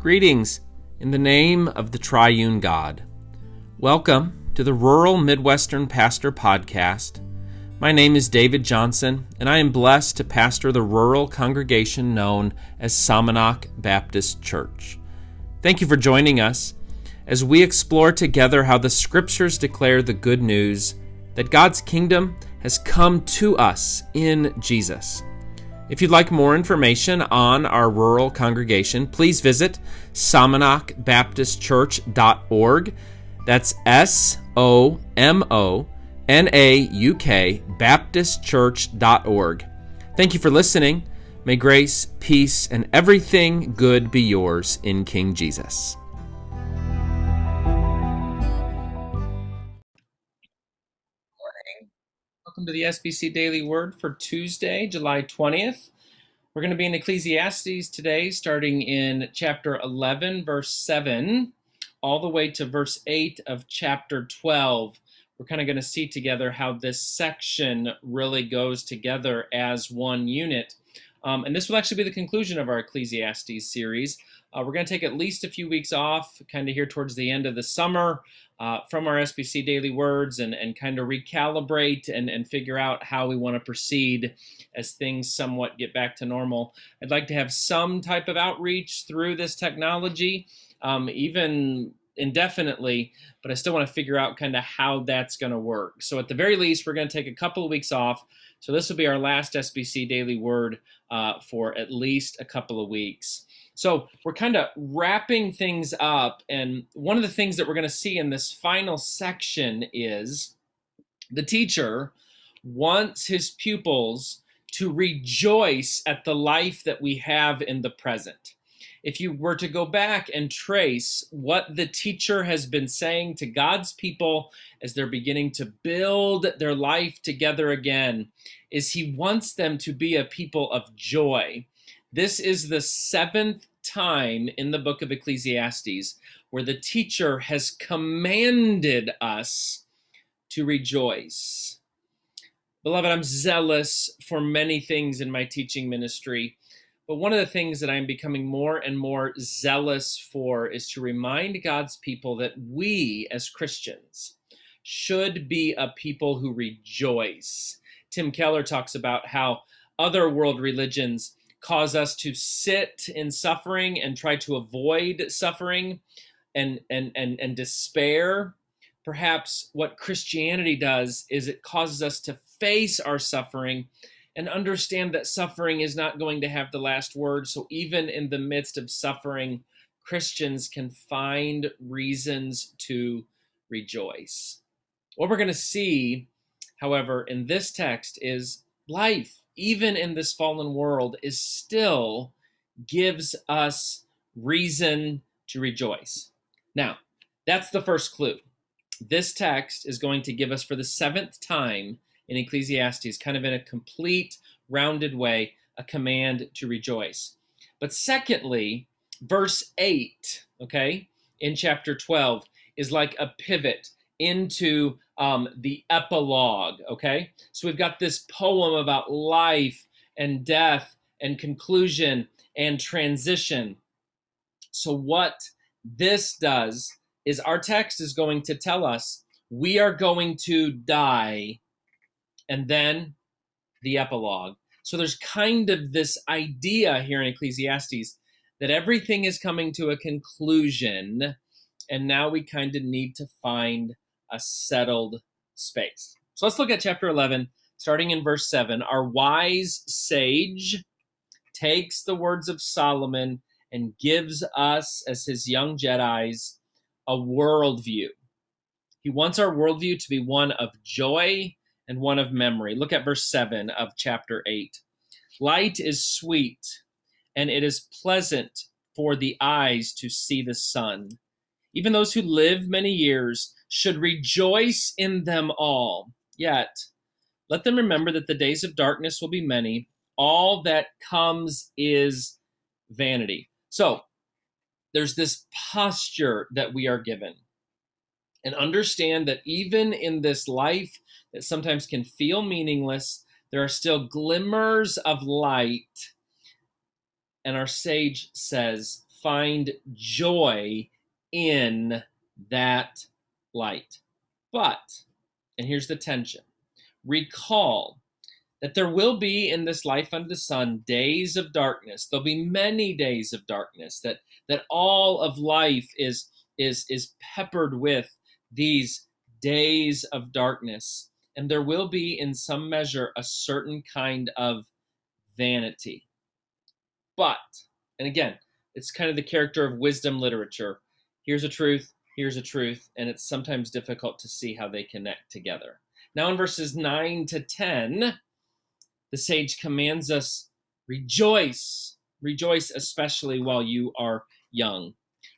Greetings in the name of the triune God. Welcome to the Rural Midwestern Pastor Podcast. My name is David Johnson, and I am blessed to pastor the rural congregation known as Somonauk Baptist Church. Thank you for joining us as we explore together how the scriptures declare the good news that God's kingdom has come to us in Jesus. If you'd like more information on our rural congregation, please visit SomonaukBaptistChurch.org. That's S O M O N A U K Baptistchurch.org. Thank you for listening. May grace, peace, and everything good be yours in King Jesus. Welcome to the SBC Daily Word for Tuesday, July 20th. We're going to be in Ecclesiastes today, starting in chapter 11, verse 7, all the way to verse 8 of chapter 12. We're kind of going to see together how this section really goes together as one unit. Um, and this will actually be the conclusion of our Ecclesiastes series. Uh, we're going to take at least a few weeks off, kind of here towards the end of the summer, uh, from our SBC Daily Words and, and kind of recalibrate and, and figure out how we want to proceed as things somewhat get back to normal. I'd like to have some type of outreach through this technology, um, even indefinitely, but I still want to figure out kind of how that's going to work. So, at the very least, we're going to take a couple of weeks off. So, this will be our last SBC Daily Word uh, for at least a couple of weeks. So we're kind of wrapping things up. And one of the things that we're going to see in this final section is the teacher wants his pupils to rejoice at the life that we have in the present. If you were to go back and trace what the teacher has been saying to God's people as they're beginning to build their life together again, is he wants them to be a people of joy. This is the seventh time in the book of Ecclesiastes where the teacher has commanded us to rejoice. Beloved, I'm zealous for many things in my teaching ministry, but one of the things that I'm becoming more and more zealous for is to remind God's people that we as Christians should be a people who rejoice. Tim Keller talks about how other world religions cause us to sit in suffering and try to avoid suffering and and and, and despair. Perhaps what christianity does is it causes us to face our suffering and understand that suffering is not going to have the last word. So even in the midst of suffering christians can find reasons to rejoice. What we're going to see however in this text is life even in this fallen world, is still gives us reason to rejoice. Now, that's the first clue. This text is going to give us for the seventh time in Ecclesiastes, kind of in a complete, rounded way, a command to rejoice. But secondly, verse 8, okay, in chapter 12, is like a pivot into um, the epilogue, okay? So we've got this poem about life and death and conclusion and transition. So, what this does is our text is going to tell us we are going to die and then the epilogue. So, there's kind of this idea here in Ecclesiastes that everything is coming to a conclusion, and now we kind of need to find a settled space. So let's look at chapter 11, starting in verse 7. Our wise sage takes the words of Solomon and gives us, as his young Jedi's, a worldview. He wants our worldview to be one of joy and one of memory. Look at verse 7 of chapter 8. Light is sweet, and it is pleasant for the eyes to see the sun. Even those who live many years should rejoice in them all. Yet, let them remember that the days of darkness will be many. All that comes is vanity. So, there's this posture that we are given. And understand that even in this life that sometimes can feel meaningless, there are still glimmers of light. And our sage says, find joy in that light. But, and here's the tension. Recall that there will be in this life under the sun days of darkness. There'll be many days of darkness that that all of life is is is peppered with these days of darkness. And there will be in some measure a certain kind of vanity. But and again it's kind of the character of wisdom literature. Here's a truth here's a truth and it's sometimes difficult to see how they connect together now in verses 9 to 10 the sage commands us rejoice, rejoice especially while you are young.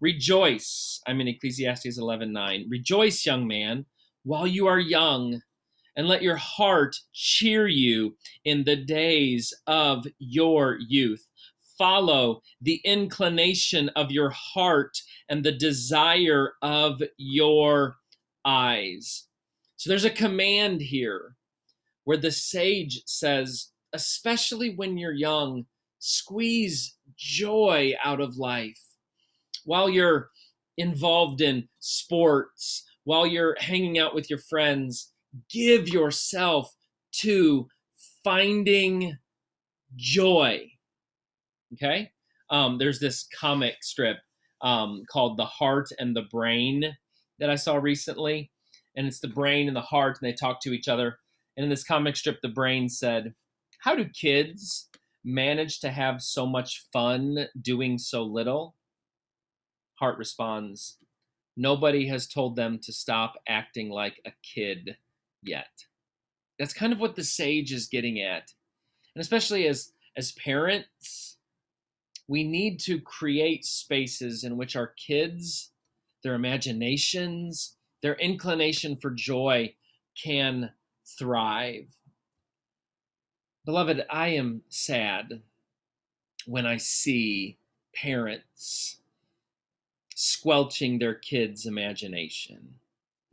Rejoice, I'm in Ecclesiastes 11:9. Rejoice, young man, while you are young, and let your heart cheer you in the days of your youth. Follow the inclination of your heart and the desire of your eyes. So there's a command here where the sage says, especially when you're young, squeeze joy out of life. While you're involved in sports, while you're hanging out with your friends, give yourself to finding joy. Okay? Um, there's this comic strip um, called The Heart and the Brain that I saw recently. And it's the brain and the heart, and they talk to each other. And in this comic strip, the brain said, How do kids manage to have so much fun doing so little? Heart responds, Nobody has told them to stop acting like a kid yet. That's kind of what the sage is getting at. And especially as, as parents, we need to create spaces in which our kids, their imaginations, their inclination for joy can thrive. Beloved, I am sad when I see parents squelching their kids' imagination.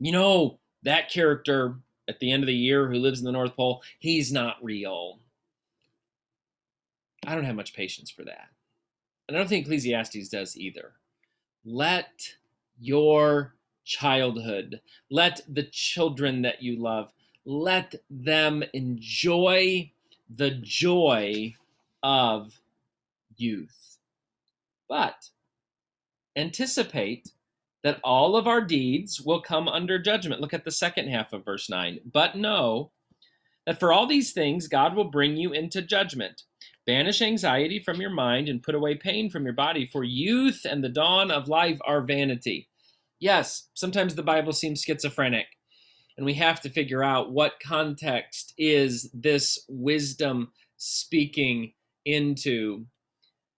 You know, that character at the end of the year who lives in the North Pole, he's not real. I don't have much patience for that. And I don't think Ecclesiastes does either. Let your childhood, let the children that you love let them enjoy the joy of youth. But anticipate that all of our deeds will come under judgment. Look at the second half of verse 9. But know that for all these things God will bring you into judgment. Banish anxiety from your mind and put away pain from your body, for youth and the dawn of life are vanity. Yes, sometimes the Bible seems schizophrenic and we have to figure out what context is this wisdom speaking into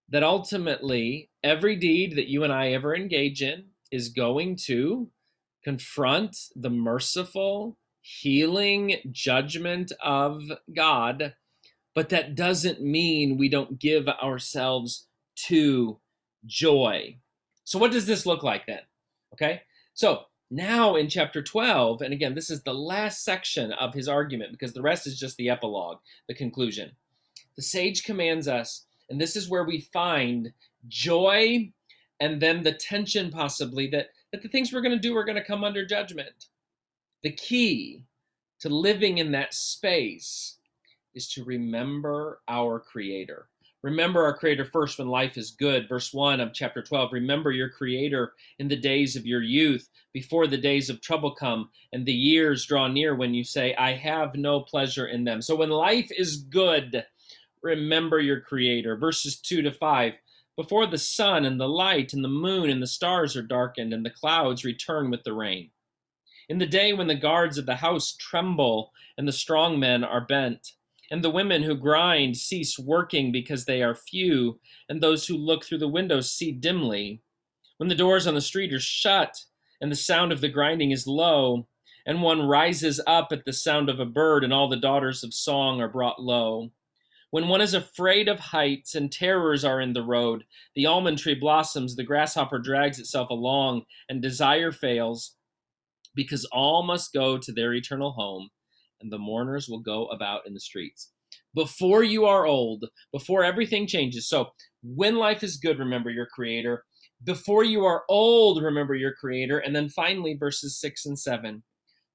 that ultimately every deed that you and I ever engage in is going to confront the merciful healing judgment of God but that doesn't mean we don't give ourselves to joy so what does this look like then okay so now in chapter 12, and again, this is the last section of his argument because the rest is just the epilogue, the conclusion. The sage commands us, and this is where we find joy and then the tension possibly that, that the things we're going to do are going to come under judgment. The key to living in that space is to remember our Creator. Remember our Creator first when life is good. Verse 1 of chapter 12. Remember your Creator in the days of your youth, before the days of trouble come and the years draw near when you say, I have no pleasure in them. So when life is good, remember your Creator. Verses 2 to 5. Before the sun and the light and the moon and the stars are darkened and the clouds return with the rain. In the day when the guards of the house tremble and the strong men are bent and the women who grind cease working because they are few, and those who look through the windows see dimly. When the doors on the street are shut, and the sound of the grinding is low, and one rises up at the sound of a bird, and all the daughters of song are brought low. When one is afraid of heights and terrors are in the road, the almond tree blossoms, the grasshopper drags itself along, and desire fails, because all must go to their eternal home and the mourners will go about in the streets. before you are old, before everything changes. So, when life is good, remember your creator. Before you are old, remember your creator. And then finally, verses six and seven.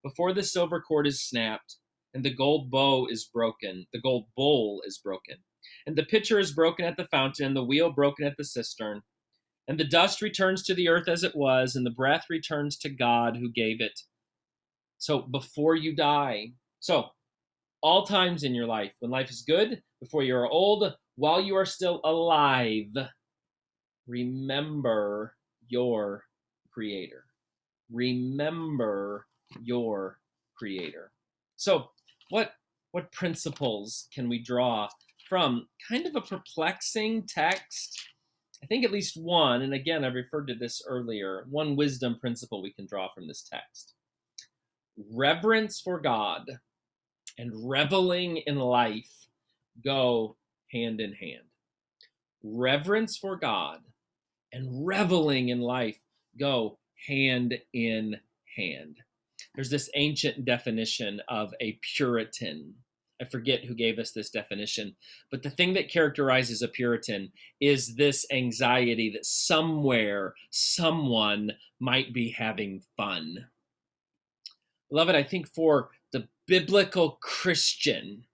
Before the silver cord is snapped and the gold bow is broken, the gold bowl is broken, and the pitcher is broken at the fountain, the wheel broken at the cistern, and the dust returns to the earth as it was, and the breath returns to God who gave it. So before you die, so all times in your life, when life is good, before you are old, while you are still alive, remember your creator. Remember your creator. So, what what principles can we draw from kind of a perplexing text? I think at least one, and again, I referred to this earlier, one wisdom principle we can draw from this text. Reverence for God and reveling in life go hand in hand. Reverence for God and reveling in life go hand in hand. There's this ancient definition of a Puritan. I forget who gave us this definition, but the thing that characterizes a Puritan is this anxiety that somewhere someone might be having fun. Beloved, I think for biblical Christian,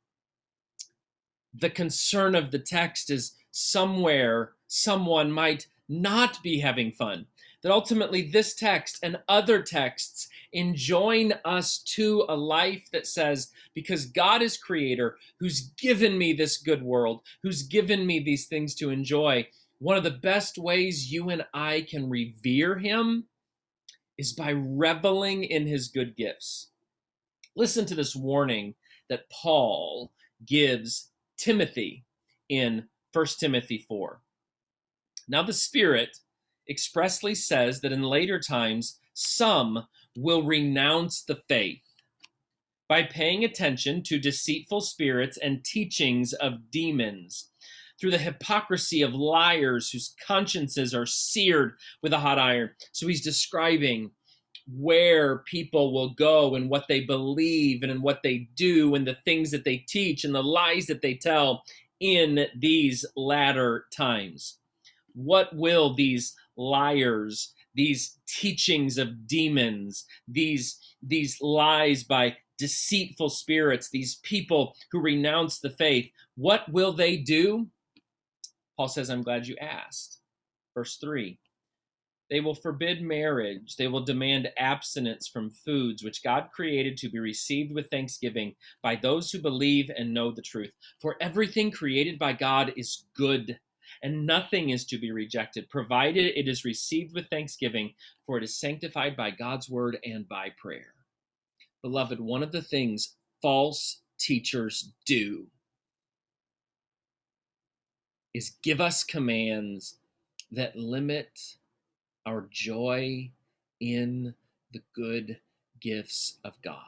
the concern of the text is somewhere someone might not be having fun. That ultimately, this text and other texts enjoin us to a life that says, because God is creator, who's given me this good world, who's given me these things to enjoy, one of the best ways you and I can revere him is by reveling in his good gifts. Listen to this warning that Paul gives Timothy in 1 Timothy 4. Now, the Spirit expressly says that in later times, some will renounce the faith by paying attention to deceitful spirits and teachings of demons, through the hypocrisy of liars whose consciences are seared with a hot iron. So he's describing where people will go and what they believe and what they do and the things that they teach and the lies that they tell in these latter times. What will these liars, these teachings of demons, these, these lies by deceitful spirits, these people who renounce the faith, what will they do? Paul says, I'm glad you asked. Verse 3 They will forbid marriage. They will demand abstinence from foods which God created to be received with thanksgiving by those who believe and know the truth. For everything created by God is good and nothing is to be rejected, provided it is received with thanksgiving, for it is sanctified by God's word and by prayer. Beloved, one of the things false teachers do is give us commands that limit our joy in the good gifts of God.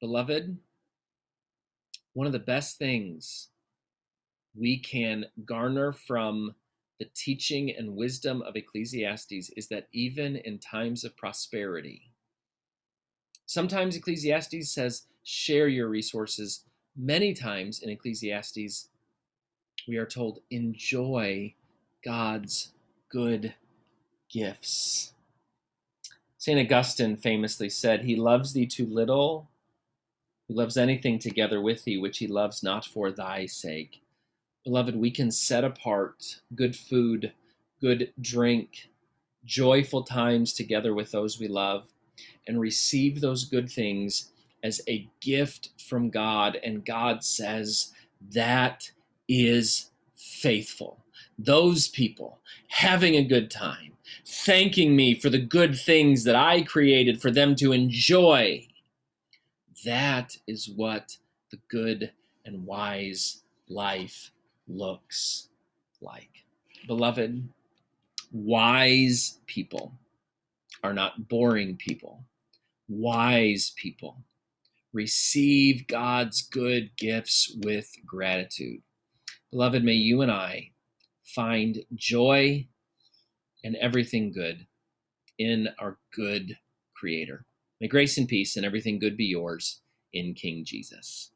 Beloved, one of the best things we can garner from the teaching and wisdom of Ecclesiastes is that even in times of prosperity, sometimes Ecclesiastes says, share your resources. Many times in Ecclesiastes, we are told, enjoy God's good gifts. St. Augustine famously said, He loves thee too little. He loves anything together with thee which he loves not for thy sake. Beloved, we can set apart good food, good drink, joyful times together with those we love, and receive those good things as a gift from God. And God says, that is faithful. Those people having a good time, thanking me for the good things that I created for them to enjoy. That is what the good and wise life looks like. Beloved, wise people are not boring people. Wise people receive God's good gifts with gratitude. Beloved, may you and I find joy and everything good in our good Creator. May grace and peace and everything good be yours in King Jesus.